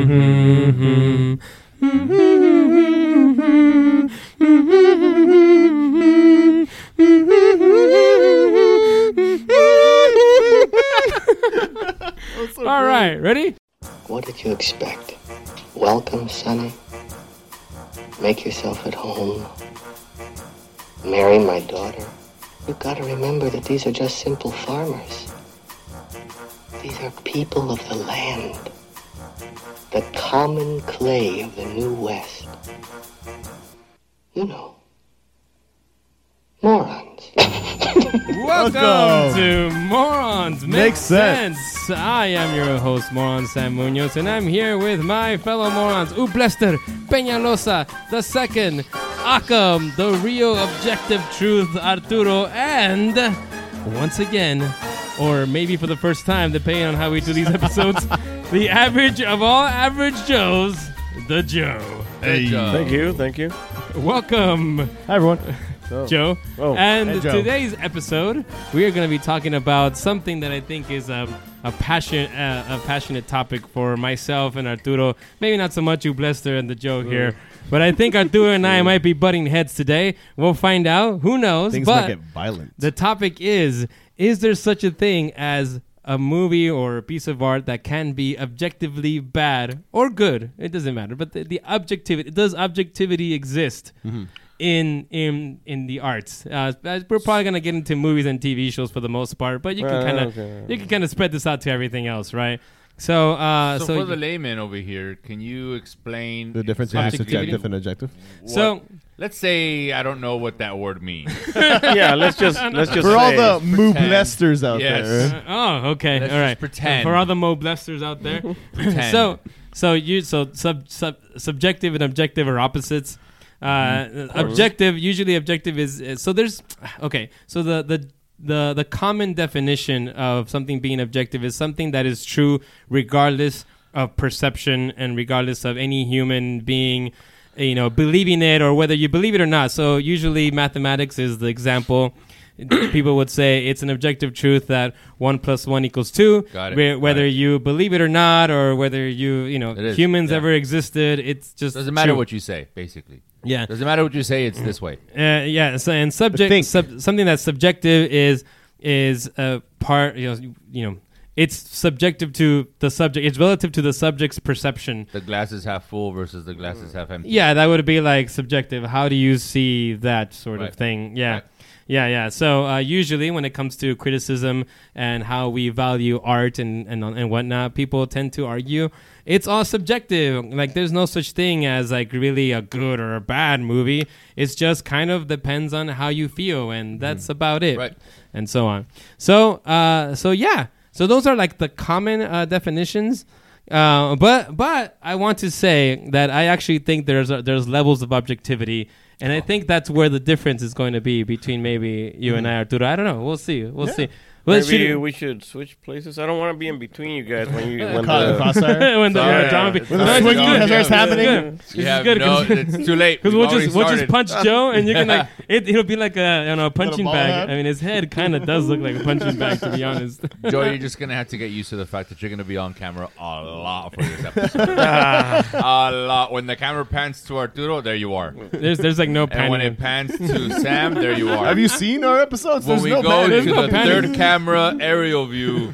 Mm-hmm. All right, ready? What did you expect? Welcome, Sonny. Make yourself at home. marry my daughter, you've got to remember that these are just simple farmers. These are people of the land, the common clay of the New West. You know, morons. Welcome, Welcome. to Morons Make Makes sense. I am your host, Moron Sam Munoz, and I'm here with my fellow morons, Ublester Peñalosa the second, Arkham, the real objective truth, Arturo, and once again, or maybe for the first time, depending on how we do these episodes, the average of all average Joes, the Joe. Hey. Joe. Thank you, thank you. Welcome. Hi, everyone. Joe. Oh, and hey, Joe. today's episode, we are going to be talking about something that I think is a, a passion, uh, a passionate topic for myself and Arturo. Maybe not so much you, Blester, and the Joe here, but I think Arturo and I might be butting heads today. We'll find out. Who knows? Things but might get violent. the topic is: Is there such a thing as a movie or a piece of art that can be objectively bad or good? It doesn't matter. But the, the objectivity does objectivity exist? Mm-hmm. In in in the arts, uh, we're probably gonna get into movies and TV shows for the most part, but you can kind of okay. you can kind of spread this out to everything else, right? So, uh, So, so, for the layman over here, can you explain the difference between subjective and objective. What- so let's say I don't know what that word means. yeah, let's just let's just For all the pretend. mooblesters out Yes. there, oh, okay, Let's all just right. pretend. for all the moblesters out there. Pretend. so so you so sub, sub subjective and objective are opposites. Uh, objective usually objective is, is so there's okay so the the the the common definition of something being objective is something that is true regardless of perception and regardless of any human being you know believing it or whether you believe it or not so usually mathematics is the example people would say it's an objective truth that one plus one equals two Got it. whe- whether Got it. you believe it or not or whether you you know It is, humans yeah. ever existed it's just Doesn't matter true. what you say, basically. yeah Doesn't matter what you say. It's this way. uh, yeah, so, and subject sub, something that's subjective is is a part you know you know it's subjective to the subject. It's relative to the subject's perception. The glass is half full versus the glass is half empty. Yeah, that would be like subjective. How do you see that sort Right. of thing? Yeah. Right. Yeah, yeah. So uh, usually, when it comes to criticism and how we value art and, and and whatnot, people tend to argue it's all subjective. Like, there's no such thing as like really a good or a bad movie. It's just kind of depends on how you feel, and that's about it, Right. and so on. So, uh, so yeah. So those are like the common uh, definitions. Uh, but but I want to say that I actually think there's a, there's levels of objectivity, and I think that's where the difference is going to be between maybe you and I, Arturo. I don't know. We'll see. We'll see. Well, Maybe should- we should switch places. I don't want to be in between you guys when you when caught in the, crossfire. when the Sorry. yeah, drama be- When the No, it's swinging good. has This happening. is good. You This is have good no. 'cause- it's too late. Because We've we'll already just we'll just started. punch Joe, and you can like it. It'll be like a you know a punching ball bag. head? I mean, his head kind of does look like a punching bag, to be honest. Joe, you're just gonna have to get used to the fact that you're gonna be on camera a lot for this episode. Ah. a lot. When the camera pans to Arturo, there you are. There's there's like no And when panning. it pans to Sam, there you are. Have you seen our episodes? when There's we no go panning. to no the panning. third camera aerial view,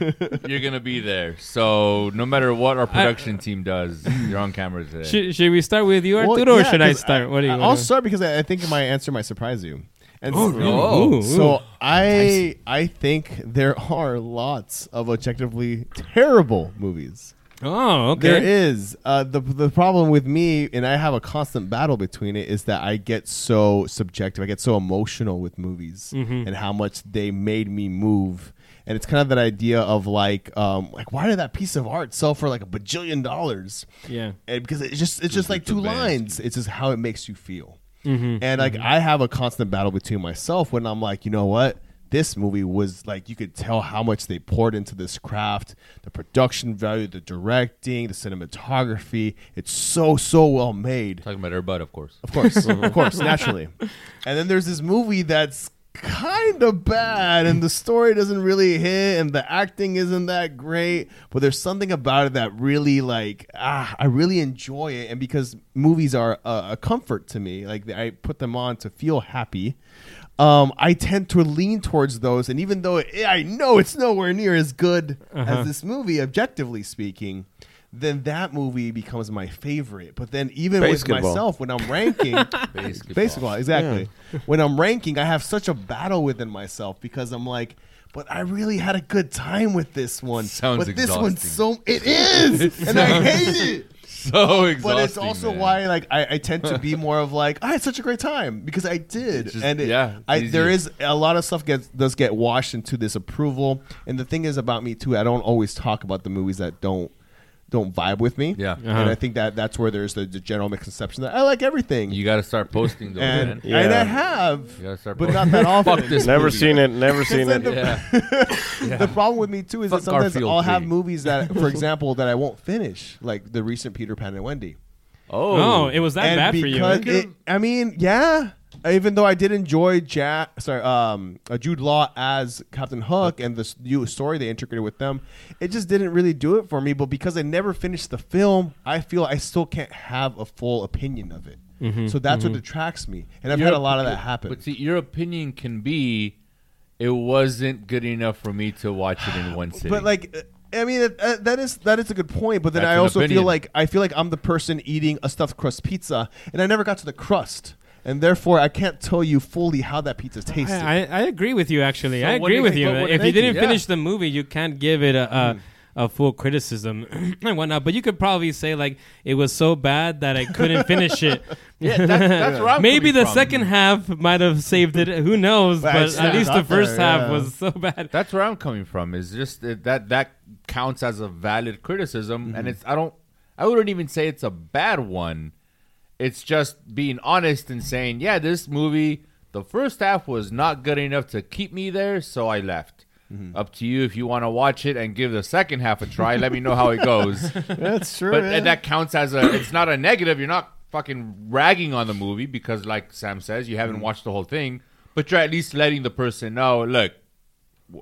you're gonna be there. So no matter what our production team does, you're on camera today. Should, should we start with you, Well, Arturo, or should I start? What do you? I'll wanna- start because I I think my answer might surprise you. And Oh, Ooh, ooh. So I I think there are lots of objectively terrible movies. Oh, okay. There is uh, the the problem with me, and I have a constant battle between it. Is that I get so subjective, I get so emotional with movies, Mm-hmm. and how much they made me move. And it's kind of that idea of like, um, like why did that piece of art sell for like a bajillion dollars? Yeah. and because it's just it's just like two lines. It's just how it makes you feel. Mm-hmm. And like I have a constant battle between myself when I'm like, you know what? This movie was like you could tell how much they poured into this craft, the production value, the directing, the cinematography. It's so so well made. Talking about Air Bud, of course. Of course, of course, naturally. And then there's this movie that's kind of bad, and the story doesn't really hit, and the acting isn't that great. But there's something about it that really, like, ah, I really enjoy it. And because movies are a, a comfort to me, like I put them on to feel happy. Um, I tend to lean towards those, and even though it, I know it's nowhere near as good Uh-huh. as this movie, objectively speaking, then that movie becomes my favorite. But then even Basketball. with myself, when I'm ranking, Basketball. basketball, exactly. When I'm ranking, I have such a battle within myself because I'm like, but I really had a good time with this one. Sounds but this one's so it is, and I hate it. So exhausting. But it's also man. why like I, I tend to be more of like I had such a great time because I did, just- and it, yeah, I, there is a lot of stuff gets does get washed into this approval. And the thing is about me too, I don't always talk about the movies that don't don't vibe with me. Yeah. and Uh-huh. I think that that's where there's the, the general misconception that I like everything. You got to start posting those, and, man. Yeah. and I have, You gotta start but posting. not that often. Fuck this Never movie. seen it. Never seen it. the- Yeah. the problem with me too is Fuck that sometimes Garfield I'll have movies that, for example, that I won't finish, like the recent Peter Pan and Wendy. Oh. Oh, it was that and bad for you. because it- I mean, yeah. Even though I did enjoy Jack, sorry, um, uh, Jude Law as Captain Hook and this new story they integrated with them, it just didn't really do it for me. But because I never finished the film, I feel I still can't have a full opinion of it. Mm-hmm, So that's what detracts me, and I've Your had a lot of that happen. But see, your opinion can be, it wasn't good enough for me to watch it in one sitting. But like, uh, I mean, uh, that is that is a good point. But then That's I an also opinion. feel like I feel like I'm the person eating a stuffed crust pizza, and I never got to the crust, and therefore I can't tell you fully how that pizza tasted. I, I, I agree with you. Actually, So I what do agree you with think- you. but what- If you thank you, didn't yeah. finish the movie, you can't give it a. a a full criticism and whatnot, but you could probably say like it was so bad that I couldn't finish it. yeah, that, that's where I'm Maybe the from. second half might have saved it. Who knows? But But at least the got there, first half yeah. was so bad. That's where I'm coming from. Is just that that, that counts as a valid criticism, Mm-hmm. and it's I don't I wouldn't even say it's a bad one. It's just being honest and saying, yeah, this movie, the first half was not good enough to keep me there, so I left. Mm-hmm. Up to you if you want to watch it and give the second half a try. let me know how it goes. That's true. but yeah. that counts as a. It's not a negative. You're not fucking ragging on the movie because, like Sam says, you haven't watched the whole thing. But you're at least letting the person know. Look,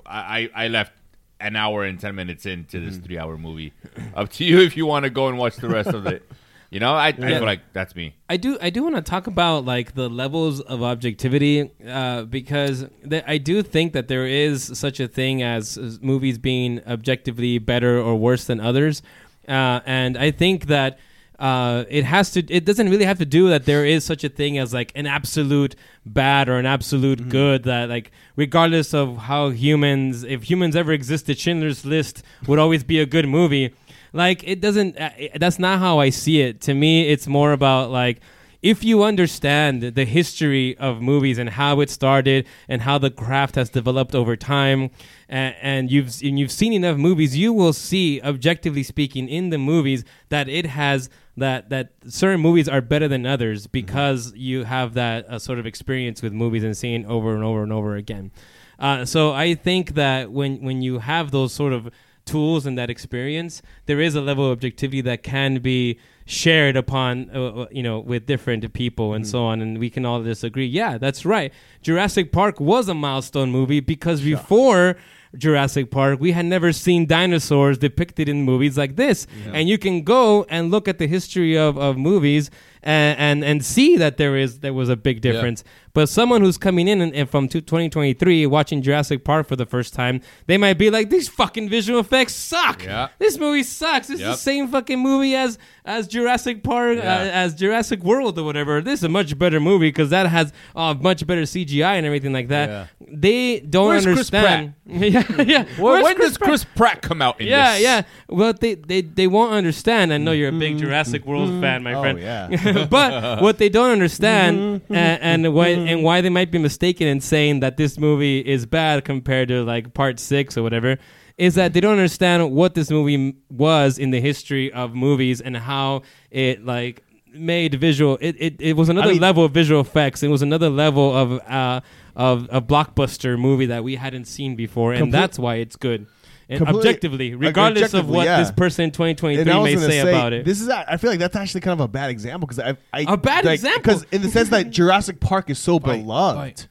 I I left an hour and ten minutes into this three hour movie. Up to you if you want to go and watch the rest of it. You know, I, I feel like that's me. I do I do want to talk about like the levels of objectivity uh, because th- I do think that there is such a thing as, as movies being objectively better or worse than others, uh, and I think that. Uh, it has to. It doesn't really have to do that. There is such a thing as like an absolute bad or an absolute good. That like, regardless of how humans, if humans ever existed, Schindler's List would always be a good movie. Like it doesn't. Uh, it- that's not how I see it. To me, it's more about like if you understand the history of movies and how it started and how the craft has developed over time, and, and you've and you've seen enough movies, you will see, objectively speaking, in the movies that it has that that certain movies are better than others because you have that uh, sort of experience with movies and seeing over and over and over again. Uh, so I think that when when you have those sort of tools and that experience, there is a level of objectivity that can be shared upon, uh, uh, you know, with different people and so on, and we can all disagree. Yeah, that's right. Jurassic Park was a milestone movie because before. Jurassic Park, we had never seen dinosaurs depicted in movies like this. And you can go and look at the history of, of movies and, and, and see that there is there was a big difference. But someone who's coming in and, and from 2023 watching Jurassic Park for the first time, they might be like, "These fucking visual effects suck. Yeah. This movie sucks. This is Yep. the same fucking movie as as Jurassic Park, Yeah. uh, as Jurassic World or whatever. This is a much better movie because that has uh, much better CGI and everything like that. Yeah. They don't Where's Chris understand. yeah, yeah. Well, Where's when Chris does Pratt? Chris Pratt come out in Yeah, this? yeah. Well, they, they they won't understand. I know you're a big Jurassic World fan, my Oh, friend. yeah. but what they don't understand, and, and why and why they might be mistaken in saying that this movie is bad compared to like Part Six or whatever, is that they don't understand what this movie was in the history of movies and how it like made visual. It it, it was another mean- level of visual effects. It was another level of uh of a blockbuster movie that we hadn't seen before, and that's why it's good. And Completely- objectively, regardless of objectively, what yeah. this person in 2023 And I was may gonna say, about it. This is, I feel like that's actually kind of a bad example because I, I, A bad example? because in the sense that Jurassic Park is so beloved.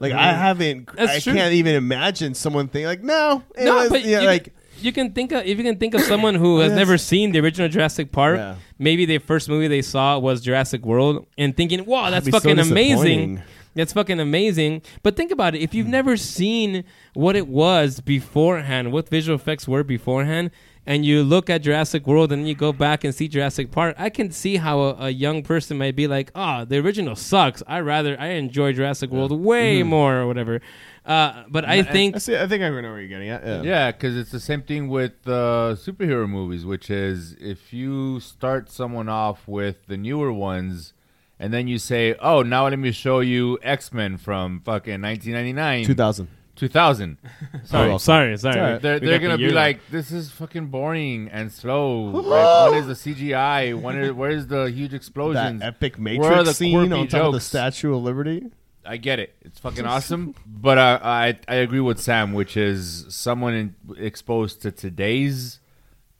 Like I haven't, That's I true. can't even imagine someone thinking like, no, it no, was, but yeah, you, like can, you can think of if you can think of someone who has Yes. never seen the original Jurassic Park. Yeah. Maybe the first movie they saw was Jurassic World, and thinking, "Wow, that's be so fucking amazing." disappointing. That's fucking amazing. But think about it. If you've never seen what it was beforehand, what visual effects were beforehand, and you look at Jurassic World and you go back and see Jurassic Park, I can see how a, a young person might be like, "Oh, the original sucks. I rather I enjoy Jurassic World way more or whatever." Uh, but I think I see. I think I know where you're getting at. Yeah. Yeah, because it's the same thing with uh, superhero movies, which is if you start someone off with the newer ones, and then you say, "Oh, now let me show you X Men from fucking 1999, 2000. 2000." Sorry, Oh, sorry, sorry. alright. they're they're gonna be like, "This is fucking boring and slow. like, when is the CGI? When is where's the huge That explosions? epic Where are the Matrix scene on top of the? Statue of Liberty. I get it. It's fucking awesome. But uh, I I agree with Sam, which is someone in, exposed to today's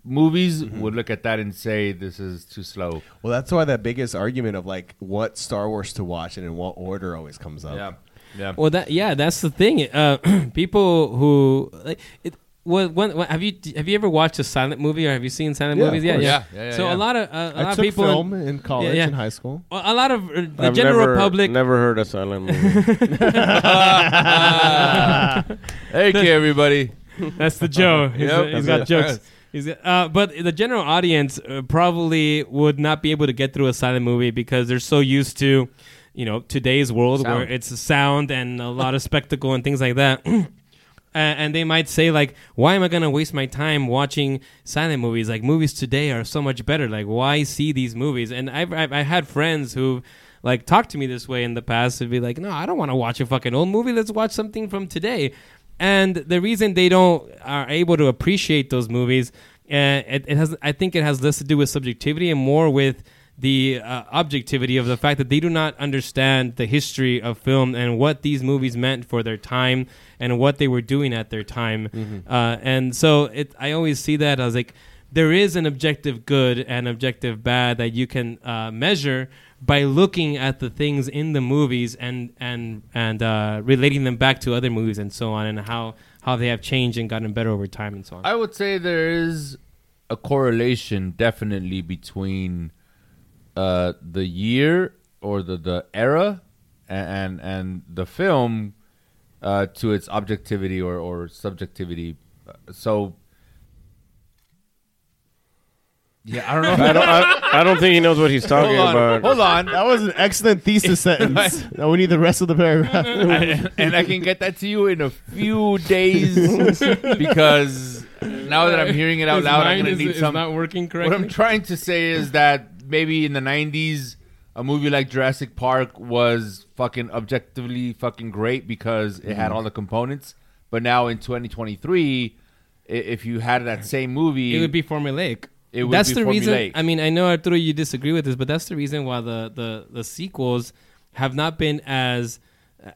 movies Mm-hmm. would look at that and say this is too slow. Well, that's why that biggest argument of like what Star Wars to watch and in what order always comes up. Yeah, yeah. Well, that yeah, that's the thing. Uh, people who like it. What, when, when, have you have you ever watched a silent movie or have you seen silent Yeah, of moves? Yeah, yeah, Yeah, yeah, So yeah. a lot of uh, a I lot of took people film in college yeah. and high school. a lot of uh, the I've general never, public. Never heard a silent movie. Thank you, everybody. That's the Joe. He's, Yep, he's that's got it. jokes. Uh, but the general audience uh, probably would not be able to get through a silent movie because they're so used to, you know, today's world where it's sound and a lot of spectacle and things like that. and, and they might say like, "Why am I gonna waste my time watching silent movies? Like movies today are so much better. Like why see these movies?" And I've I've, I had friends who. Like talked to me this way in the past to be like, no, I don't want to watch a fucking old movie. Let's watch something from today. And the reason they don't are able to appreciate those movies, uh, it, it has I think it has less to do with subjectivity and more with the uh, objectivity of the fact that they do not understand the history of film and what these movies meant for their time and what they were doing at their time. Uh, and so it, I always see that as like there is an objective good and objective bad that you can uh, measure by looking at the things in the movies and and and uh, relating them back to other movies and so on and how how they have changed and gotten better over time and so on. I would say there is a correlation definitely between uh, the year or the, the era and, and the film uh, to its objectivity or, or subjectivity. So yeah, I don't know. I don't. I, I don't think he knows what he's talking hold on, about. hold on. That was an excellent thesis sentence. Now we need the rest of the paragraph. and I can get that to you in a few days because now that I'm hearing it out His loud, I'm mind gonna need is some. not working What correctly. I'm trying to say is that maybe in the '90s, a movie like Jurassic Park was fucking objectively fucking great because it had mm-hmm. all the components. But now in 2023, i- if you had that same movie, it would be formulaic. It would that's be the reason. I mean, I know Arturo, you disagree with this, but that's the reason why the the, the sequels have not been as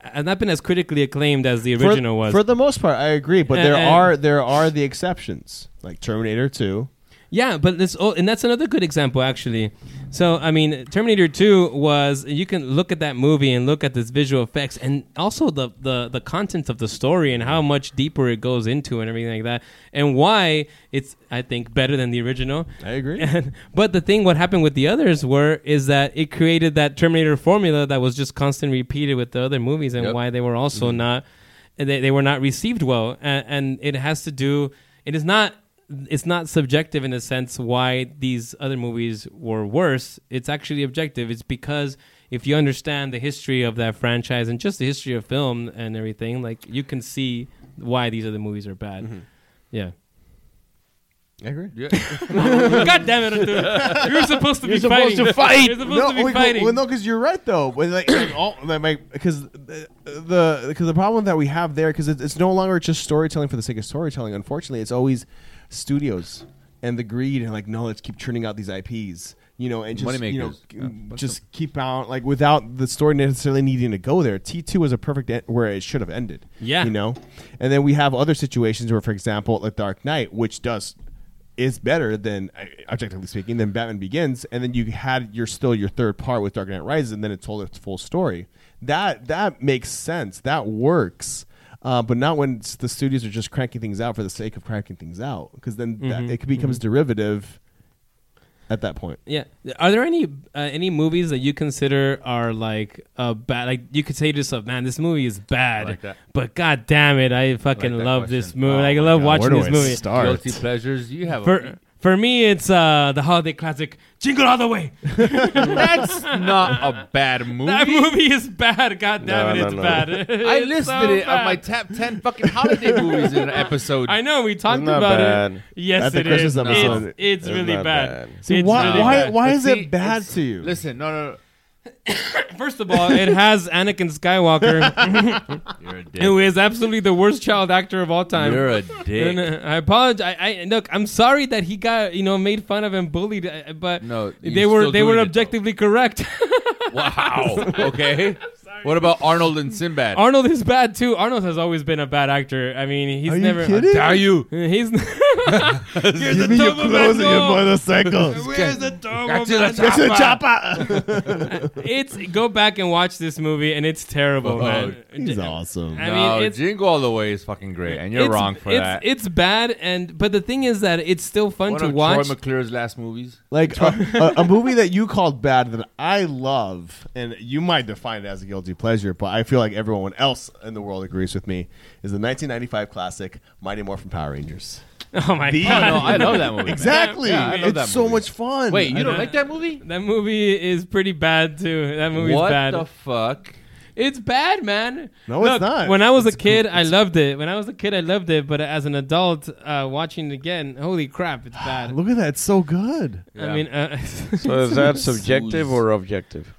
have not been as critically acclaimed as the original for, was. For the most part, I agree, but And- there and- are there are the exceptions, like Terminator Two. Yeah, but this oh, and that's another good example actually. So I mean, Terminator Two was you can look at that movie and look at this visual effects and also the the the content of the story and how much deeper it goes into and everything like that, and why it's I think better than the original. I agree. And, but the thing, what happened with the others were is that it created that Terminator formula that was just constantly repeated with the other movies, and Yep. why they were also mm-hmm. not they, they were not received well, and, and it has to do. It is not. It's not subjective in a sense why these other movies were worse. It's actually objective. It's because if you understand the history of that franchise and just the history of film and everything, like you can see why these other movies are bad. Mm-hmm. Yeah. I agree. Yeah. God damn it, Arturo. You're supposed to You're be supposed fighting. to fight. You're supposed no, to be wait, fighting. Well, no, because you're right though. But like, like all like because the the because the problem that we have there because it's, it's no longer just storytelling for the sake of storytelling. Unfortunately, it's always studios and the greed and like no, let's keep churning out these IPs. You know, and just you know, Moneymakers. Yeah, that's just keep out like without the story necessarily needing to go there. T two was a perfect end where it should have ended. Yeah. you know, and then we have other situations where, for example, like Dark Knight, which does is better than objectively speaking than Batman Begins, and then you had your still your third part with Dark Knight Rises, and then it told its full story. That that makes sense. That works. Uh, but not when the studios are just cranking things out for the sake of cranking things out, because then that, Mhm, it becomes derivative. at that point. Yeah. Are there any uh, any movies that you consider are like uh, bad? Like you could say to yourself, "Man, this movie is bad," like but god damn it, I fucking that love this movie. Oh like, I my love God, watching where this do I movie. start? Guilty pleasures. You have a, For for me, it's uh, the holiday classic "Jingle All the Way." that's not a bad movie. That movie is bad. God damn No, it, no, it's no. bad. I It's listed so it on my bad. top ten fucking holiday movies in an episode. I know we talked not about bad. it. Yes, At the it Christmas is. episode. It's, it's It's really not bad. bad. See, It's why- really why- bad. why But is it bad it's- to you? Listen, no, no, no. First of all, it has Anakin Skywalker, You're a dick. who is absolutely the worst child actor of all time. You're a And, uh, I apologize. I, I look. I'm sorry that he got you know made fun of and bullied, uh, but No, they were they were doing it, objectively correct. Wow. Okay. What about Arnold and Sinbad? Arnold is bad too. Arnold has always been a bad actor. I mean, he's Are you never. kidding? Dare you? He's. Here's Give me your clothes and your motorcycles. Where's the Turbo to the Man? Get to the Chopper. chopper. It's go back and watch this movie, and it's terrible, Oh, man. He's awesome. I no, mean, it's Jingle All the Way is fucking great, and you're it's- wrong for it's, that. It's bad, and but the thing is that it's still fun One to of watch. Troy McClure's last movies. Like a, a, a movie that you called bad that I love, and you might define it as a guilty pleasure, but I feel like everyone else in the world agrees with me, is the 1995 classic Mighty Morphin Power Rangers. oh my The- god! No, I love that movie. man. Exactly. Yeah, I love it's that so movie. much fun. Wait, you don't like that movie? That movie is pretty bad too. That movie's what bad. the fuck? it's bad, man. No, it's Look, not. When I was It's a kid, cool. I loved it. When I was a kid, I loved it. But as an adult, uh, watching it again, holy crap, it's bad. Look at that. It's so good. I mean, uh, So is that subjective or objective?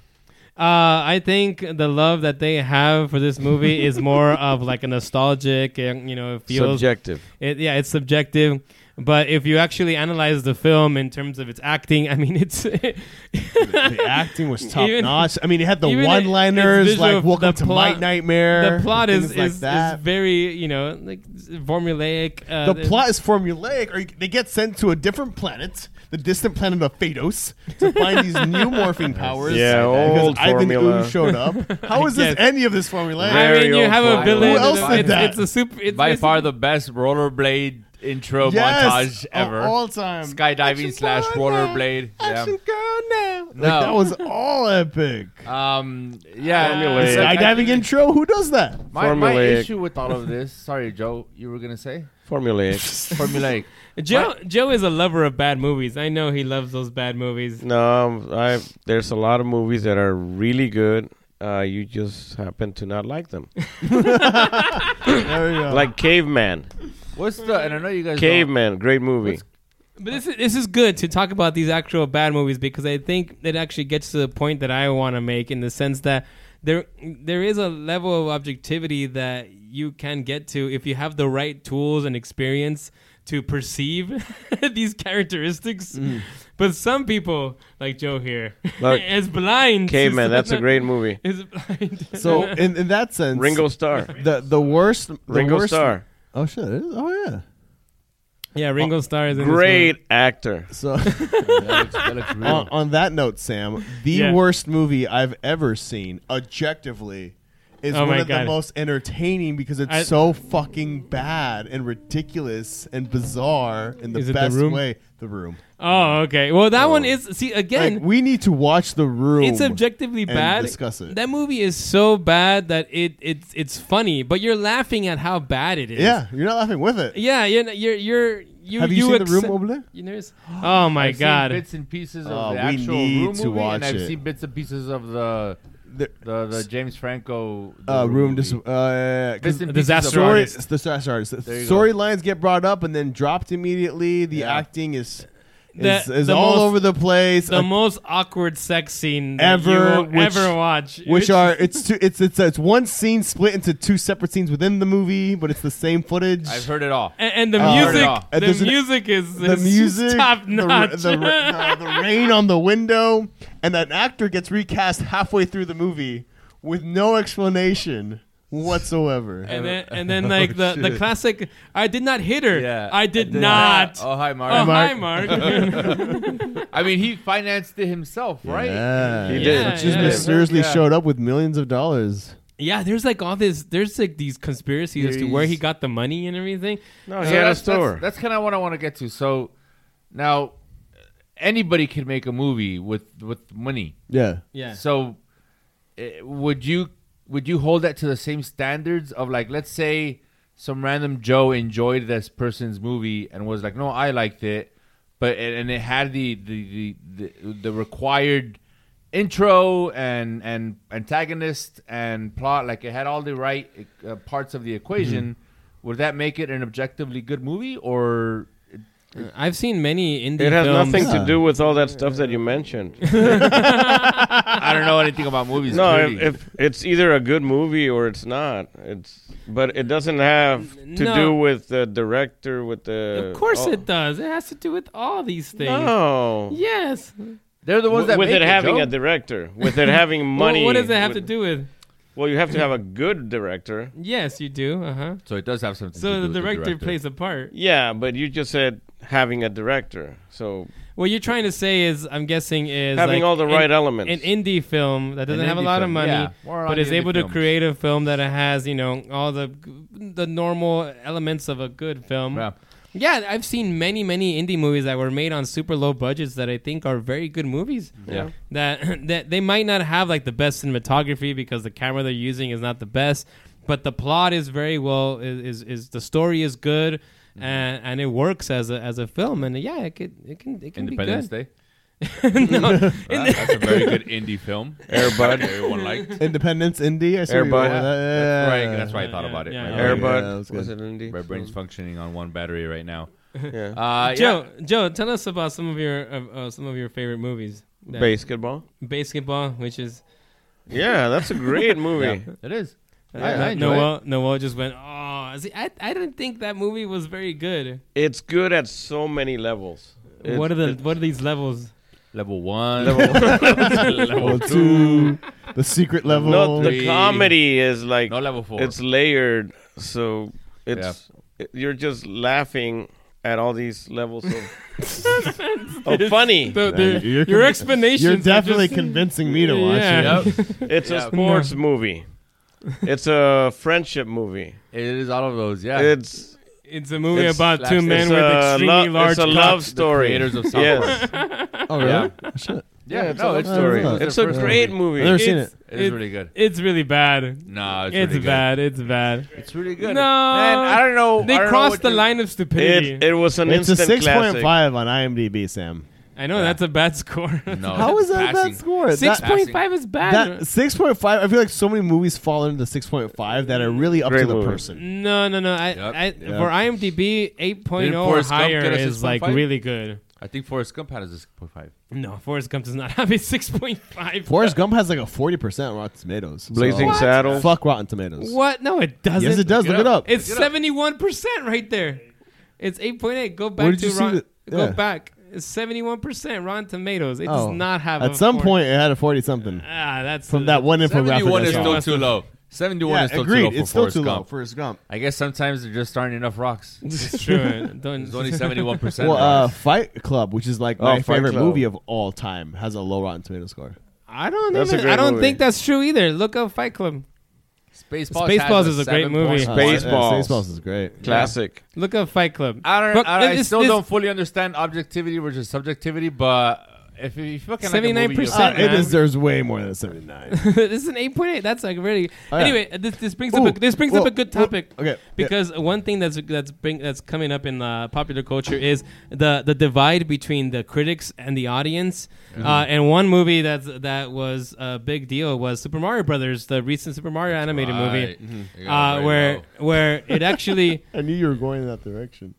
Uh, I think the love that they have for this movie is more of like a nostalgic, and you know, it feels Subjective. It, yeah, it's subjective. But if you actually analyze the film in terms of its acting, I mean, it's The acting was top Even- notch. I mean, it had the one-liners like "Welcome the to plot- My Nightmare." the plot and is like is, very you know like formulaic. Uh, the plot is formulaic. Or they get sent to a different planet, the distant planet of Phaedos, to find these new morphing powers. Yeah, because old Ivan formula. Ooze showed up. How is this any of this formulaic? I mean, you old have a formula. villain. Who else did it's, that? it's a super. It's By far the best rollerblade intro yes, montage of ever. all time. Skydiving Action slash girl now. rollerblade. Yeah. Action girl now. Like, No. that was all epic. Um. Yeah. Formulaic. it's like- Skydiving intro. Who does that? My, my issue with all of this. Sorry, Joe. You were gonna say Formulaic. formulaic. Joe. Joe is a lover of bad movies. I know he loves those bad movies. no, I there's a lot of movies that are really good. Uh, you just happen to not like them. There we go. Like Caveman. What's the? And I know you guys. don't- Caveman, great movie. But this is this is good to talk about these actual bad movies because I think it actually gets to the point that I want to make in the sense that there there is a level of objectivity that you can get to if you have the right tools and experience to perceive these characteristics. Mm. But some people, like Joe here, Look, is blind. to Caveman, that's a great movie. Is blind. so in, in that sense, Ringo Starr. the the worst, the Ringo worst, Starr. Oh shit! it is? Oh yeah. yeah, Ringo oh, Starr is in this Great actor. So That looks, that looks on, on that note, Sam, the Yeah. worst movie I've ever seen, objectively, is Oh one my of the most entertaining because it's I- so fucking bad and ridiculous and bizarre in the Is it The best Room? way. The Room. Oh, okay. Well, that one is see again. Like, we need to watch The Room. it's objectively and bad. discuss it. That movie is so bad that it it's it's funny, but you're laughing at how bad it is. yeah, you're not laughing with it. yeah. You're you're you're you. Have you, seen The accept- Room, Oble? You know, oh my I've god. Seen bits and pieces of Oh, the we actual need room to movie, watch and I've it. seen bits and pieces of the The, the, the James Franco the uh, room, movie. dis- uh, 'cause Bits and pieces Disaster of- story, Artist. the disaster artist. There you go. Storylines get brought up and then dropped immediately. The Yeah. acting is The- is, is the all most- over the place. the most awkward sex scene Ever, you which- ever watch. which are it's two, it's it's it's one scene split into two separate scenes within the movie, but it's the same footage. I've heard it all. and, and the Uh, music. Uh, the there's an- music is, the music, top the, notch. the, the, the rain on the window, and that actor gets recast halfway through the movie with no explanation whatsoever. and then and then like the, the shit. classic. I did not hit her. Yeah, I did did not. Oh hi, Mark. Oh, Mark. hi, Mark. I mean, he financed it himself, right? Yeah, He did. It Yeah, just yeah. mysteriously Yeah. showed up with millions of dollars. Yeah, there's like all this. There's like these conspiracies as to where he got the money and everything. No, So he had a that's, store. That's, that's kind of what I want to get to. So now, anybody can make a movie with with money. Yeah. Yeah. So, eh, would you would you hold that to the same standards of like, let's say, some random Joe enjoyed this person's movie and was like, no, I liked it, but and it had the the the, the, the required intro and and antagonist and plot, like it had all the right uh, parts of the equation. Would that make it an objectively good movie, or I've seen many indie It has films. nothing to do with all that stuff that you mentioned. I don't know anything about movies. no, if, if it's either a good movie or it's not. It's but it doesn't have to No. do with the director with the. Of course oh, it does. It has to do with all these things. No. Yes. they're the ones W- that with make it having Joe. a director, with it having Well, money. what does it have with- to do with? Well, you have to have a good director. Yes, you do. Uh huh. So it does have something. to So do the with director, plays a part. Yeah, but you just said having a director. So What you're trying to say is, I'm guessing, is Having like all the an- right elements. An indie film that doesn't An have a indie lot of money, yeah. But is the indie able to create a film that has, you know, all the the normal elements of a good film. Yeah. Yeah, I've seen many, many indie movies that were made on super low budgets that I think are very good movies. Yeah. That that they might not have like the best cinematography because the camera they're using is not the best, but the plot is very well is is, is the story is good Mm-hmm. and and it works as a as a film and yeah, it could it can it can Independence be good. Day. no, Uh, that's a very good indie film. Airbud. everyone liked. Independence Indie. I see Airbud. going with that. That's Yeah. right. That's why I thought Yeah, about it. yeah, My yeah. Airbud Yeah, was was it indie? My brain's functioning on one battery right now. Yeah. Uh, Joe, Joe, tell us about some of your uh, uh, some of your favorite movies. Basketball. Basketball, which is Yeah, that's a great movie. yeah, it is. I, I enjoy Noel. Noel just went. Oh, see, I I didn't think that movie was very good. It's good at so many levels. It's- what are the what are these levels? Level one. Level two, the secret level. No, the Three. comedy is like no level four. it's layered, so it's it- you're just laughing at all these levels of, of funny. The- the- Man, you're your conv- explanations. You're definitely just- convincing me to watch Yeah. it. Yep. It's Yeah. a sports movie. It's a friendship movie. It is all of those. Yeah. It's It's a movie It's- about two it's men it's with a extremely lo- large It's a cocks. love story. creators of South yes. Oh, really? Yeah. Oh, shit. yeah, it's no, a it's love story. their- it's It's their a first great movie. movie. I've never seen It's- it. It is really good. It's really bad. No, it's, It's really good. bad. It's bad. It's really good. No. Man, I don't know. They don't know crossed what the you- line of stupidity. It, it was an It's a instant six point classic. five on IMDb, Sam. I know that's a bad score. No, How it's is that a passing. bad score? Six That- point five is bad. That six point five. I feel like so many movies fall into the six point five that are really up Great to the movie. person. no, no, no. I, Yep. I Yep. for IMDb, 8.0 Didn't or Forrest Gump higher get a is like 6.5? really good. I think Forrest Gump had a 6.5. No, Forrest Gump does not have a 6.5. Forrest Gump has like a forty percent Rotten Tomatoes. So- Blazing What? Saddles. Fuck Rotten Tomatoes. What? No, it doesn't. Yes, it does. Look it up. It's seventy one percent right there. It's eight point eight. Go back Where did to you see Ron- the- Go yeah. back. It's seventy one percent Rotten Tomatoes. It Oh. does not have. a At some 40 point, it had a forty something Ah, that's from that one infographic. 71 I is saw. still too low. 71 Yeah, is still agreed. too low for it's still Forrest too low. Gump. Forrest Gump. I guess sometimes they're just aren't enough rocks. It's true. Don't. There's only 71% Well, uh, rocks. Fight Club, which is like Oh, my Fight favorite Club. movie of all time, has a low Rotten Tomato score. I don't. That's a even, great I don't movie. think that's true either. Look up Fight Club. Spaceballs, Spaceballs is a great 7.5. movie. Spaceballs. yeah, Spaceballs is great. Classic. Look at Fight Club. I don't. But I, don't, I still it's- don't fully understand objectivity versus subjectivity, but if you fucking like a movie, you- 79%. Uh, it deserves way more than seventy nine. this is an eight point eight. That's like really. Oh, yeah. Anyway, this this brings Ooh, up a, this brings well, up a good well, topic. okay, yeah. Because one thing that's that's bring, that's coming up in uh, popular culture is the the divide between the critics and the audience. Uh, and one movie that's that was a big deal was Super Mario Brothers, the recent Super Mario animated Right. movie, You got it uh, where low. where it actually. I knew you were going in that direction.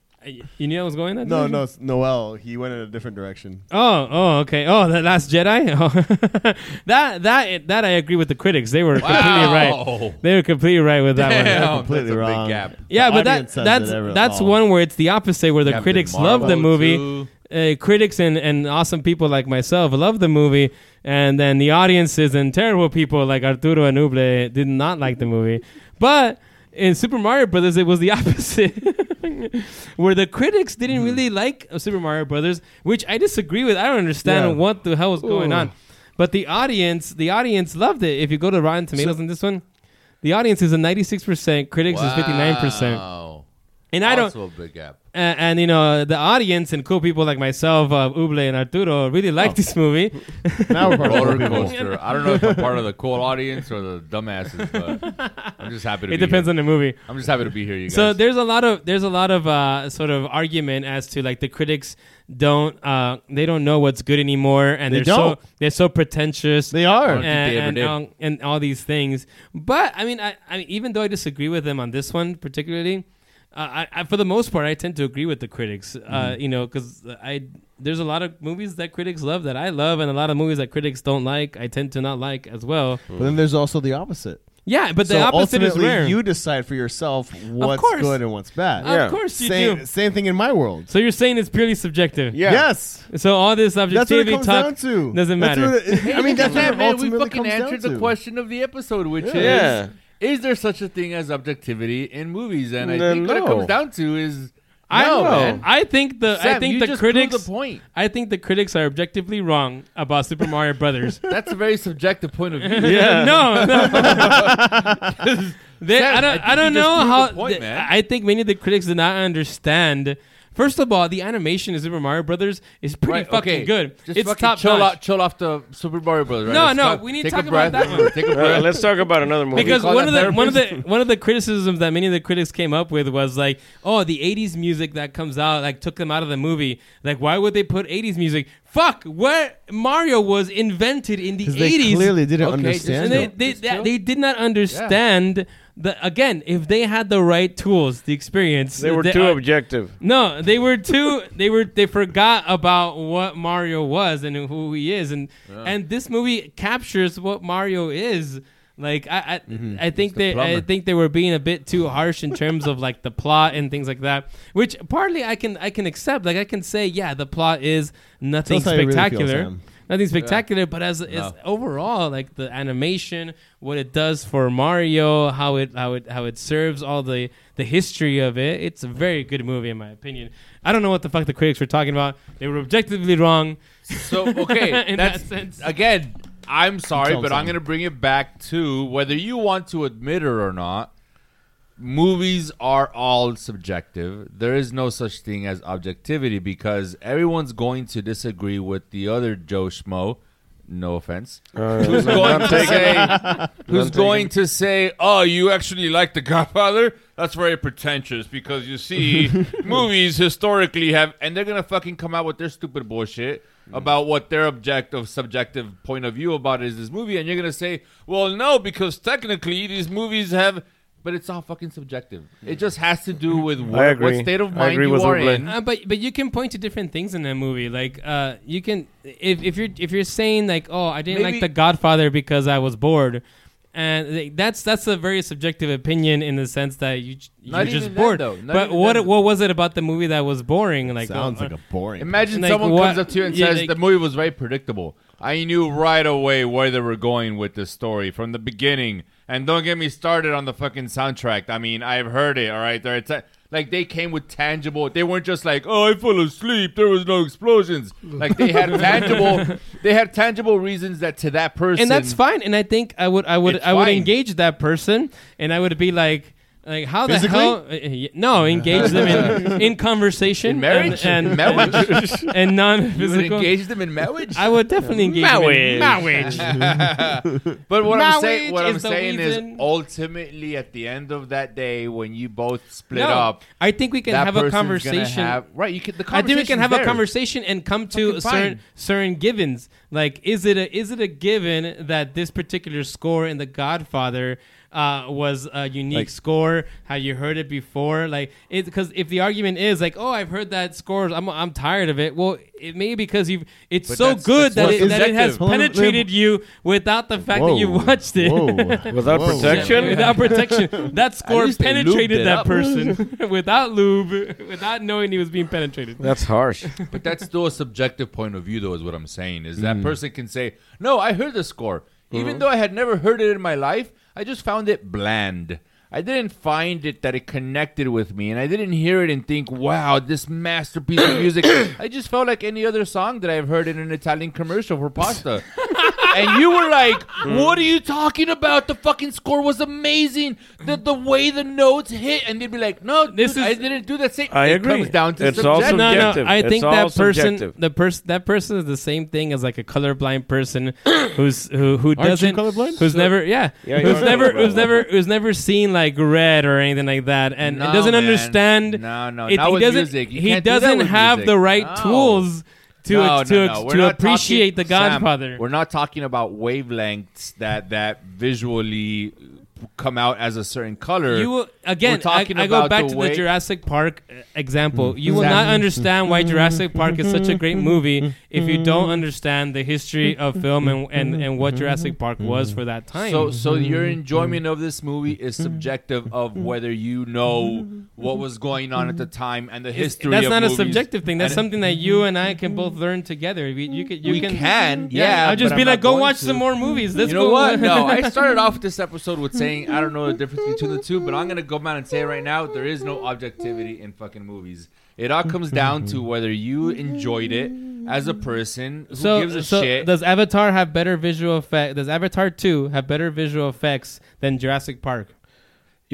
You knew I was going that No, direction? no, it's Noel. He went in a different direction. Oh, oh, okay. Oh, the Last Jedi. Oh. that that that I agree with the critics. They were completely Wow. right. They were completely right with that one. Damn, completely that's a wrong. big gap. Yeah, The but that audience says that's that's all. one where it's the opposite, where the Captain critics Marvel love the movie. too. Uh, critics and, and awesome people like myself love the movie, and then the audiences and terrible people like Arturo Anuble did not like the movie. But in Super Mario Brothers, it was the opposite, where the critics didn't Mm-hmm. really like uh, Super Mario Brothers, which I disagree with. I don't understand Yeah. what the hell was going Ooh. on. But the audience, the audience loved it. If you go to Rotten Tomatoes on this one, the audience is a ninety six percent, critics is fifty nine percent. Wow. And I don't. Also a big gap. And, and you know the audience and cool people like myself, uh, Uble and Arturo, really like Oh. this movie. Now we're part of the Roller people. coaster. I don't know if I'm part of the cool audience or the dumbasses, but I'm just happy to It be depends here. on the movie. I'm just happy to be here, you guys. So there's a lot of there's a lot of uh, sort of argument as to like the critics don't uh, they don't know what's good anymore, and They are so don't. they're so pretentious. They are. and, they and, did. um, and all these things. But I mean, I, I mean, even though I disagree with them on this one particularly, I, I for the most part I tend to agree with the critics. Mm-hmm. Uh, you know, because I there's a lot of movies that critics love that I love, and a lot of movies that critics don't like. I tend to not like as well. But then there's also the opposite. Yeah, but the so opposite is ultimately, rare. you decide for yourself what's good and what's bad. Yeah. Of course you same, do. Same thing in my world. So you're saying it's purely subjective? Yeah. Yes. So all this That's objectivity talk down to. doesn't That's matter. what it- I mean, that's what yeah, it man, we ultimately fucking comes down answered the to. question of the episode, which Yeah. is: Is there such a thing as objectivity in movies? And I No, think what it comes down to is I no, know. man. I think the I think you the just critics. the point. I think the critics are objectively wrong about Super Mario Brothers. That's a very subjective point of view. Yeah. no, no. They- Sam, I don't. I I, don't know how. point, th- I think many of the critics did not understand. First of all, the animation in Super Mario Brothers is pretty Right, fucking okay. good. Just it's fucking top chill, notch. out, chill off the Super Mario Brothers. Right? No, Let's no, talk- we need to take talk a about breath. that one. Take a breath. let's talk about another movie. because one of that the one of the one of the criticisms that many of the critics came up with was like, oh, the '80s music that comes out like took them out of the movie. Like, why would they put '80s music? Fuck, where Mario was invented in the 'Cause they '80s. clearly didn't Okay, understand and they, they, they, they did not understand the again if they had the right tools the experience they were they too are- objective. no they were too they were they forgot about what mario was and who he is and and this movie captures what mario is like i i, Mm-hmm. I think the they i think they were being a bit too harsh in terms of like the plot and things like that which partly i can i can accept like i can say yeah the plot is nothing Tell us how you really feel, spectacular Sam. Nothing spectacular but as, as No. overall like the animation what it does for mario how it how it how it serves all the the history of it it's a very good movie in my opinion i don't know what the fuck the critics were talking about they were objectively wrong So okay, In that's that sense. again. I'm sorry, but. I'm going to bring it back to whether you want to admit it or not. Movies are all subjective. There is no such thing as objectivity because everyone's going to disagree with the other Joe Schmo. No offense. Uh, who's going to say? Who's going to say? Oh, you actually like The Godfather? That's very pretentious because you see, movies historically have, and they're gonna fucking come out with their stupid bullshit about what their objective, subjective point of view about is this movie, and you're gonna say, well, no, because technically these movies have. But it's all fucking subjective. It just has to do with what, what state of I mind agree you with are Uble. in. Uh, but but you can point to different things in that movie. Like uh, you can if if you're if you're saying like oh I didn't Maybe- like The Godfather because I was bored, and like, that's that's a very subjective opinion in the sense that you you're Not just even bored. though. Not but even what that. what was it about the movie that was boring? Like Sounds uh, like a boring. Imagine Like, someone what- comes up to you and yeah, says like- the movie was very predictable. I knew right away where they were going with this story from the beginning. And don't get me started on the fucking soundtrack. I mean, I've heard it. All right, there. It's uh, like they came with tangible. They weren't just like, "Oh, I fell asleep. There was no explosions." Like they had tangible. They had tangible reasons that to that person, and that's fine. And I think I would I would I would fine. engage that person, and I would be like. Like how Physically? the hell? uh, uh, No, engage them in, in conversation, In marriage? and and, Marriage? and would non-physical. engage them in marriage. I would definitely engage them in marriage. But what I'm saying, what I'm saying is, ultimately, at the end of that day, when you both split No, up, I think we can have a conversation. have- right? You can. The I think we can have a conversation and come to certain certain givens. Like, is it a is it a given that this particular score in The Godfather uh, was a unique Like- score? Have you heard it before? Like, it because if the argument is like, oh, I've heard that score, I'm I'm tired of it. Well, it may be because you've it's so that's- good that's that it, that it has subjective. Hold on, penetrated you without the fact that you watched it. Without Whoa. protection? Without protection, that score least they lubed penetrated that up. person without lube, without knowing he was being penetrated. That's harsh. But that's still a subjective point of view, though, is what I'm saying. Is Mm. that person can say, "No, I heard the score, even though I had never heard it in my life. I just found it bland. I didn't find it that it connected with me, and I didn't hear it and think, wow, this masterpiece of music. I just felt like any other song that I've heard in an Italian commercial for pasta." And you were like, hmm. "What are you talking about? The fucking score was amazing. The the way the notes hit." And they'd be like, "No, This dude, is- I didn't do that same." I it agree. comes down to It's all subjective. no, no. subjective. I It's think all that person, subjective. the person, that person is the same thing as like a colorblind person who's who who you doesn't colorblind? who's never yeah, Yeah, who's never who's never who's never seen like red or anything like that, and, and No, doesn't man. understand. No, no, it, not he doesn't. music. You he can't do that doesn't with have music. the right No. tools to No, to, no, no. To appreciate talking- the Godfather. Sam, we're not talking about wavelengths that that visually come out as a certain color. You will again. We're I, I go back the to way- the Jurassic Park uh, example. Mm. You will Sam- not understand why Jurassic Park is such a great mm-hmm. movie if you mm-hmm. don't understand the history of film and, and, and what Jurassic Park was for that time. So, so your enjoyment of this movie is subjective of whether you know what was going on at the time and the It's- history. that's of not a subjective thing. That's And- something that you and I can both learn together. We, you can, you We can, can, yeah, I'll just be I'm like, go watch to. some more movies. Let's you know go. what? No, I started off this episode with saying I don't know the difference between the two, but I'm gonna go down and say it right now: there is no objectivity in fucking movies. It all comes down to whether you enjoyed it as a person who so, gives a so shit. does Avatar have better visual effect? Does Avatar Two have better visual effects than Jurassic Park?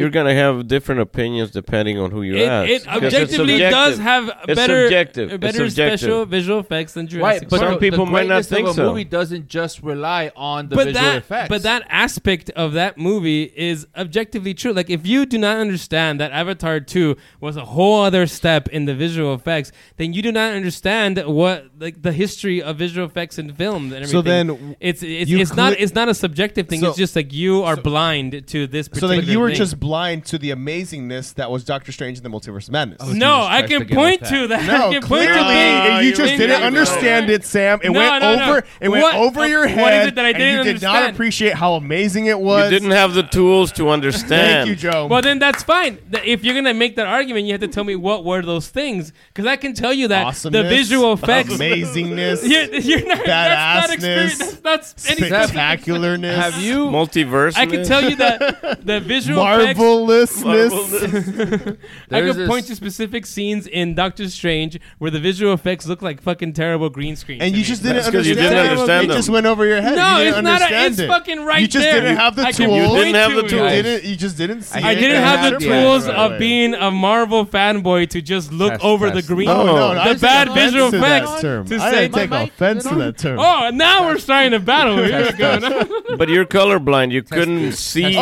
You're gonna have different opinions depending on who you It, ask. It objectively subjective. does have It's better, subjective. It's better subjective. special visual effects than Jurassic right, but Some the, people might not think of a so. movie doesn't just rely on the but visual that, effects. but that aspect of that movie is objectively true. Like if you do not understand that Avatar Two was a whole other step in the visual effects, then you do not understand what like the history of visual effects in film and everything. So then it's it's, you it's not it's not a subjective thing. So- it's just like you are blind to this. So Particular then you were thing. just blind to the amazingness that was Doctor Strange in the Multiverse of Madness. no. I can point to that. No, I can point to clearly you you just didn't understand it, Sam. It No, went no, no. over. It went What- over uh, your what head. What is it that I didn't you did not appreciate how amazing it was. You didn't have the tools to understand. Thank you, Joe. Well, then that's fine. If you're gonna make that argument, you have to tell me what were those things, because I can tell you that the visual effects, amazingness, you're, you're not, that's not badassness, experience. That's not any spectacularness. have you? Multiverse. I can tell you that the visual effects. Marvelousness? I There's could this- point to specific scenes in Doctor Strange where the visual effects look like fucking terrible green screen. And to you me. just didn't That's 'cause you understand. didn't it. understand It them. just went over your head. No, you didn't it's not a- understand it's it. fucking right You just there. didn't have the I can tools. point didn't have to the it. tools. You didn't. You just didn't see. I it. didn't have had the to- tools right, of being a Marvel fanboy to just look Test, over test. the green. Oh, no, no, the I take bad offense visual to that effects. term. To I say, take My mic, offense is to it that term. Oh, now we're starting to battle. What's going on? But you're colorblind. You couldn't see Oh, the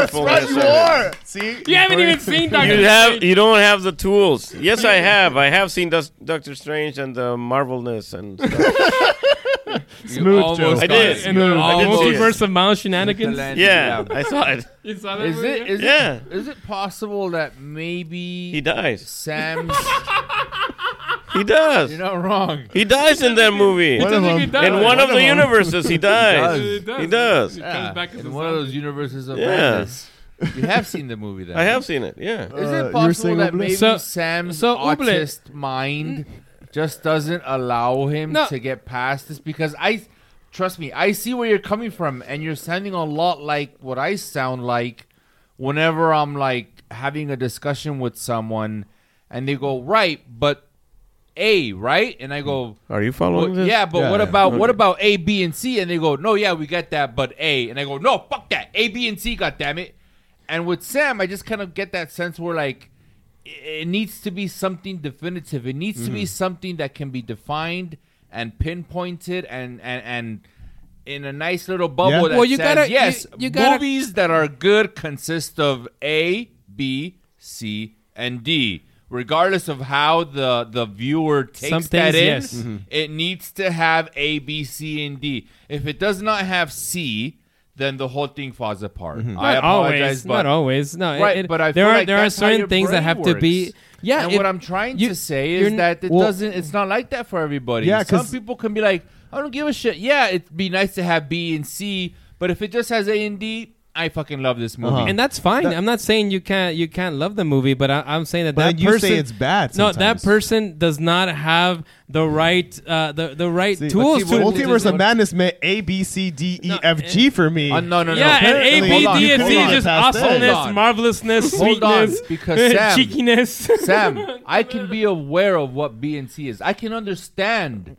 that's wonderfulness right, you of it. are. See, You haven't even seen Doctor You have. Strange. You don't have the tools. Yes, I have. I have seen Dus- Doctor Strange and the Marvelness and stuff. Smooth almost Joe. I got did. it. And the I did see it. multiverse of Miles shenanigans. yeah, I saw it. You saw that Is movie? it? Is Yeah. it? Is it possible that maybe He dies. Sam's? He does. You're not wrong. He dies in that movie. One of them. In one of the them. universes, he dies. He does. He does. He comes back as in one of those universes of Yeah. madness. You have seen the movie, then? I have seen it. Yeah. Is Uh, it you were possible saying that Ooblet? maybe So- Sam's so Ooblet- autist mind just doesn't allow him No. to get past this? Because I, trust me, I see where you're coming from, and you're sounding a lot like what I sound like whenever I'm like having a discussion with someone, and they go, "Right, but A, right?" And I go, Are you following well, this? yeah, but Yeah, what yeah. about what about A, B, and C? And they go, no, yeah, we get that, but A. And I go, no, fuck that. A, B, and C, God damn it. And with Sam, I just kind of get that sense where like it it needs to be something definitive. It needs to be something that can be defined and pinpointed and and and in a nice little bubble Yeah. that Well, you says gotta- yes, you- you gotta- movies that are good consist of A, B, C, and D. Regardless of how the the viewer takes Some that things, in, yes. Mm-hmm. it needs to have A, B, C, and D. If it does not have C, then the whole thing falls apart. I Mm-hmm. Not apologize, always. but Not always. No, right. it- but I there feel are like there are certain things that have to be. Yeah, and if- what I'm trying you- to say is that it well- doesn't. It's not like that for everybody. Yeah, some people can be like, I don't give a shit. Yeah, it'd be nice to have B and C, but if it just has A and D, I fucking love this movie. Uh-huh. and that's fine. That- I'm not saying you can't you can't love the movie, but I, I'm saying that But that you person say it's bad No, that person does not have the right uh, the the right See, tools but to. see, what- Multiverse to- of Madness meant A, B, C, D, E, No, F, G for me. Uh, no, no, no. yeah, and A, apparently- B, Hold on, D, and C is just awesomeness, marvelousness, sweetness, because Sam- cheekiness. Sam, I can be aware of what B and C is. I can understand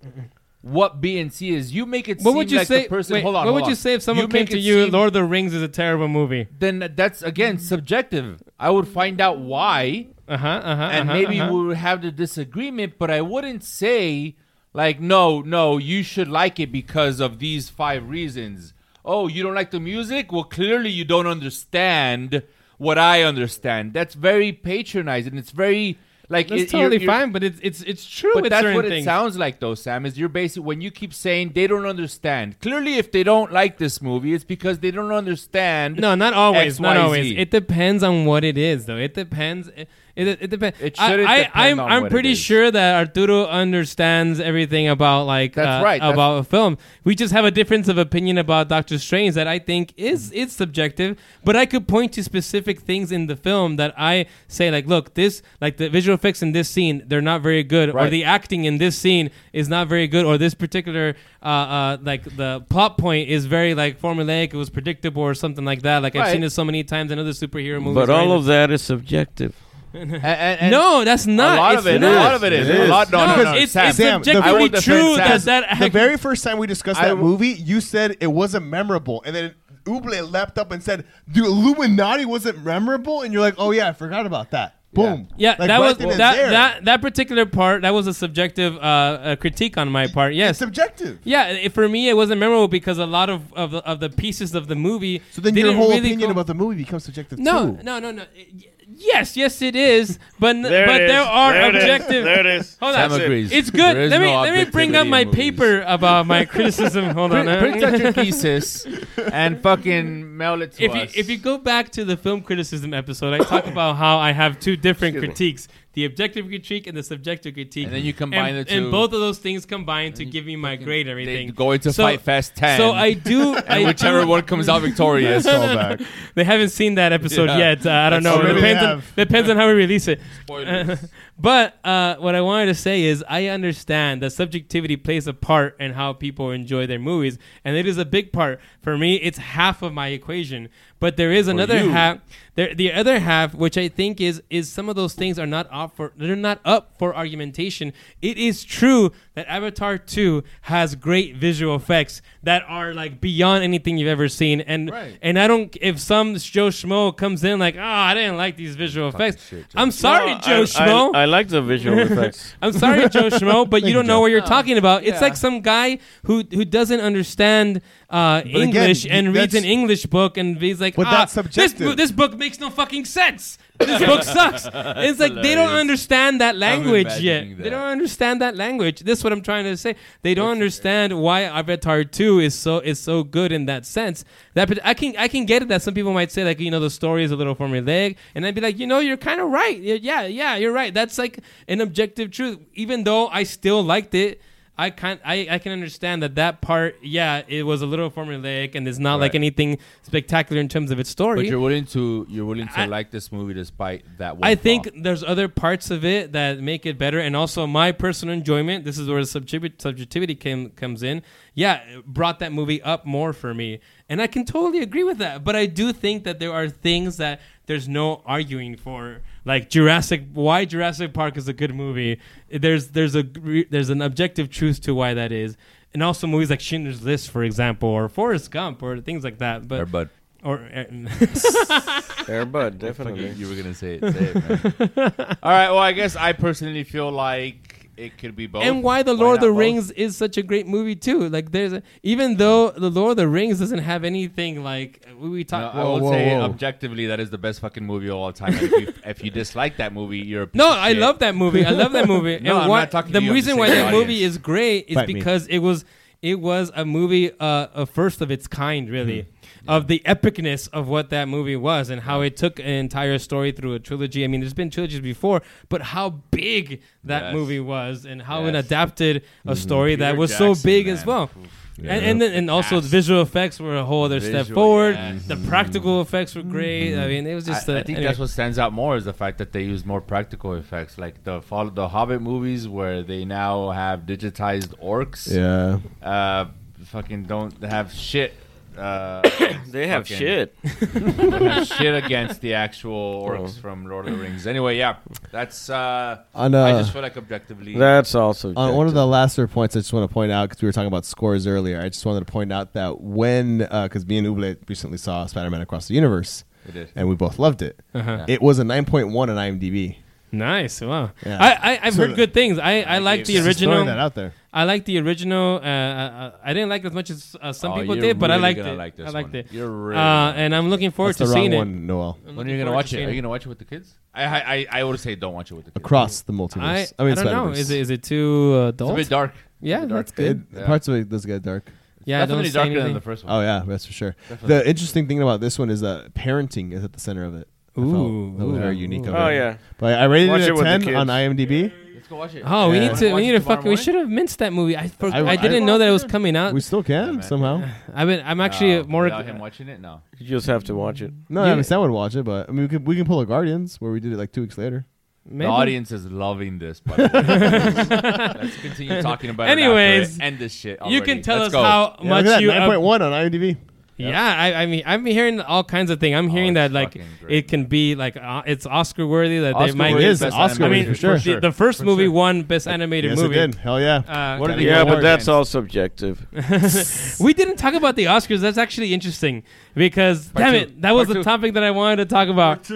what B and C is. You make it What seem would you like say? the person. wait, hold on. what hold would you say if someone You came to you? seem- Lord of the Rings is a terrible movie. Then that's again subjective. I would find out why, Uh huh. Uh huh. and uh-huh, maybe uh-huh. we would have the disagreement. But I wouldn't say like, no, no, you should like it because of these five reasons. Oh, you don't like the music? Well, clearly you don't understand what I understand. That's very patronizing. It's very like That's it- you're- totally you're- fine, but it's it's it's true. But that's what things. it sounds like, though, Sam. Is you're basically when you keep saying they don't understand. Clearly, if they don't like this movie, it's because they don't understand. No, not always. X, not Y, always. Z. It depends on what it is, though. It depends. It, it, it depends. It I, shouldn't I, depend I'm, on I'm what it pretty is. sure that Arturo understands everything about like That's uh, right, that's- about a film. We just have a difference of opinion about Doctor Strange that I think is it's subjective. But I could point to specific things in the film that I say like, look, this like the visual effects in this scene they're not very good, or the acting in this scene is not very good, or this particular uh, uh like the plot point is very like formulaic. It was predictable or something like that. Like I've seen it so many times in other superhero movies. But where all of that is subjective. And- and- and no, that's not. a lot It's of it. not. A lot of it is. It A lot. No, no, No, no. it's- Sam, it's Sam, subjectively I will defend true Sam. that that the very first time we discussed I that will- movie, you said it wasn't memorable, and then Uble leapt up and said, "The Illuminati wasn't memorable," and you're like, "Oh yeah, I forgot about that." Boom. Yeah, Like, that was then that, that that particular part. That was a subjective uh, uh, critique on my part. Yes, It's subjective. yeah. it- For me, it wasn't memorable because a lot of of the, of the pieces of the movie. So then your didn't whole really opinion go- about the movie becomes subjective no, too. no, no, no. Y- Yes, yes, it is. But n- There but it there is. are There it is. objective. There it is. Hold Sam on. agrees. It's good. There is Let me no let me bring up my movies. paper about my criticism. Hold on. Print, huh? out your thesis and fucking mail it to if us. you if you go back to the film criticism episode, I talk about how I have two different critiques: the objective critique and the subjective critique. And then you combine and, the And both of those things combine to give me my grade. and they Everything go into So- Fight Fest 10. So I do. I and whichever do- one comes out victorious. They haven't seen that episode Yeah. yet. Uh, I don't That's know. they Depends on, depends on how we release it. but uh, what I wanted to say is, I understand that subjectivity plays a part in how people enjoy their movies, and it is a big part. For me, it's half of my equation. But there is another half. There, the other half, which I think is is some of those things are not up for they're not up for argumentation. It is true that Avatar two has great visual effects that are like beyond anything you've ever seen, and Right. and I don't if some Joe Schmo comes in like, oh, I didn't like these visual effects. shit, I'm sorry, No, Joe I, Schmo. I, I like the visual effects. I'm sorry, Joe Schmo, but you don't you, know what you're talking about. It's yeah. like some guy who who doesn't understand uh, English you- and reads an English book and he's like, But ah, that's this, subjective. bo- this book makes no fucking sense. This book sucks. it's like they don't understand that language yet. imagining They don't understand that language. This is what I'm trying to say. They don't understand why Avatar 2 is so is so good in that sense. That I can I can get it that some people might say like you know the story is a little formulaic, and I'd be like you know you're kind of right. Yeah, yeah, you're right. That's like an objective truth. Even though I still liked it. I can I, I can understand that that part, yeah, it was a little formulaic and it's not like anything spectacular in terms of its story. But you're willing to you're willing to I- like this movie despite that I think there's other parts of it that make it better, and also my personal enjoyment. This is where the subjecti- subjectivity came, comes in. Yeah, brought that movie up more for me, and I can totally agree with that. But I do think that there are things that there's no arguing for, like Jurassic. Why Jurassic Park is a good movie? There's there's a there's an objective truth to why that is, and also movies like Schindler's List, for example, or Forrest Gump, or things like that. But Air Bud. or uh, Air Bud, oh, definitely. You were gonna say it. Say it man. All right. Well, I guess I personally feel like it could be both. and why the Lord of the both? Rings is such a great movie too. Like there's a, even though the Lord of the Rings doesn't have anything like we, we No, talk. I would whoa, say whoa. objectively that is the best fucking movie of all time. If, you, if you dislike that movie, you're No, I love that movie. I love that movie. No, and I'm why, not talking the to you, I'm reason why that movie is great is Fight me. because it was it was a movie uh, a first of its kind, really, Hmm. Of the epicness of what that movie was and how it took an entire story through a trilogy. I mean, there's been trilogies before, but how big that Yes. movie was and how it adapted a story that Peter was so Jackson, big as man. well. And, and then, and also the visual effects were a whole other step forward. yeah. The practical effects were great. I mean, it was just. I, I think anyway. that's what stands out more is the fact that they use more practical effects, like the follow the Hobbit movies, where they now have digitized orcs. Yeah. Uh, fucking don't have shit Uh, They have fucking- shit. they have shit against the actual orcs Oh. from Lord of the Rings. Anyway, yeah, that's. Uh, On, I uh, just feel like objectively. That's also On Uh, one of the laster points, I just want to point out because we were talking about scores earlier. I just wanted to point out that when because me and Uble recently saw Spider-Man Across the Universe, We did. and we both loved it. Uh-huh. It was a nine point one on IMDb. Nice. Wow. Yeah. I, I I've So heard good things. I I like the original. throwing that out there. I like the original. Uh, uh, I didn't like it as much as uh, some Oh, people you're did, but I really liked gonna it. like this I liked one. it. You're really uh, gonna and I'm looking forward That's to the wrong seeing one, Noel. it. I'm When are you gonna watch to it? Are you gonna watch it with the kids? I I I, I would say don't watch it with the kids. Across the multiverse. I, I mean, don't know. Is it is it too uh, It's a adult? bit dark. Yeah, It's a that's good. It- Yeah. Parts of it does get dark. Yeah, Definitely don't say darker than the first one. Oh yeah, that's for sure. Definitely. The interesting thing about this one is that parenting is at the center of it. I Ooh, that was ooh, very unique. Of Oh it. yeah. But I rated Watch it it a with the ten kids. on IMDb. Let's go watch it. Oh, we Yeah. need to. Watch We it need to tomorrow fucking. We morning? should have minced that movie. I, for, I- I, I- didn't know that it was coming out. We still can man. somehow. I've been. I'm actually No, more. without him watching it. No. You just have to watch it. No, You- I mean Sam would watch it, but I mean we could we can pull a Guardians where we did it like two weeks later. Maybe. The audience is loving this. By the way. Let's continue talking about Anyways, it. after it. End this shit. You can tell Let's us go. how Yeah, much look at that, you. nine point one on IMDb. Yeah, I, I mean, I'm hearing all kinds of things. I'm Oh, hearing that like great, it can be like uh, it's Oscar worthy that they Oscar might. It is Best Oscar I mean, for sure. the, the first For movie sure. won best animated yes, movie. it did. Hell yeah. Uh, What did Yeah, but that's all subjective. we didn't talk about the Oscars. That's actually interesting because Part damn two. it, that was Part the two. topic that I wanted to talk about.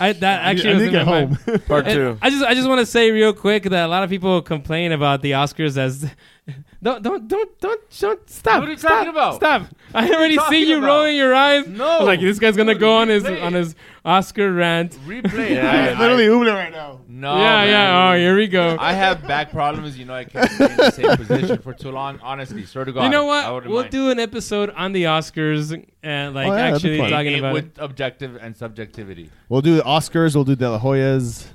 I that actually I was need in to get my home. mind. Part two. I just I just want to say real quick that a lot of people complain about the Oscars as don't don't don't don't don't stop. What are you stop, talking about? Stop! I already talking see you about? rolling your eyes. No. like this guy's gonna Dude, go on his on his Oscar rant. Replay. it. Yeah. I- Literally Uble right now. No. yeah, man. yeah. Oh, here we go. I have back problems. You know, I can't stay in the same position for too long. Honestly, swear to God. you know what? We'll mind. do an episode on the Oscars and like Oh, yeah, actually talking It- about with objective and subjectivity. We'll do the Oscars. We'll do De La Hoya's.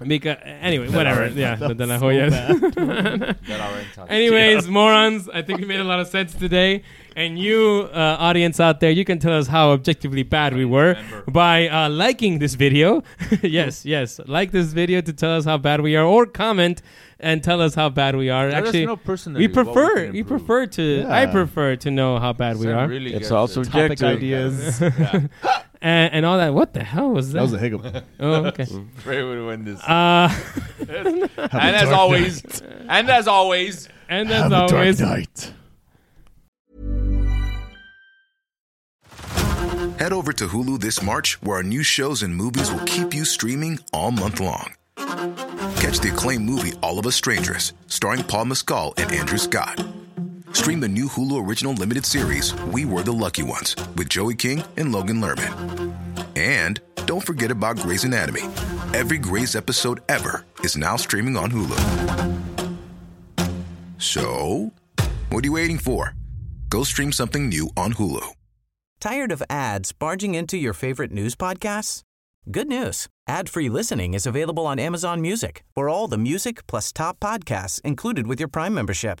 It. Because, anyway, whatever. Yeah, but then I yes. That already talks. Anyways, morons, I think we made a lot of sense today. And you, uh, audience out there, you can tell us how objectively bad we were by uh, liking this video. yes, yes, like this video to tell us how bad we are, or comment and tell us how bad we are. Let Actually, we what we prefer, we, prefer to. Yeah. I prefer to know how bad we are, really It's gets all subjective. Topic ideas. Yeah. And, and all that. What the hell was that? That was a hiccup. oh, okay. Ray would win this. Uh, and as always, and as always, and as always, night. Head over to Hulu this March, where our new shows and movies will keep you streaming all month long. Catch the acclaimed movie All of Us Strangers, starring Paul Mescal and Andrew Scott. Stream the new Hulu original limited series We Were the Lucky Ones with Joey King and Logan Lerman. And don't forget about Grey's Anatomy. Every Grey's episode ever is now streaming on Hulu. So, what are you waiting for? Go stream something new on Hulu. Tired of ads barging into your favorite news podcasts? Good news. Ad-free listening is available on Amazon Music for all the music plus top podcasts included with your Prime membership.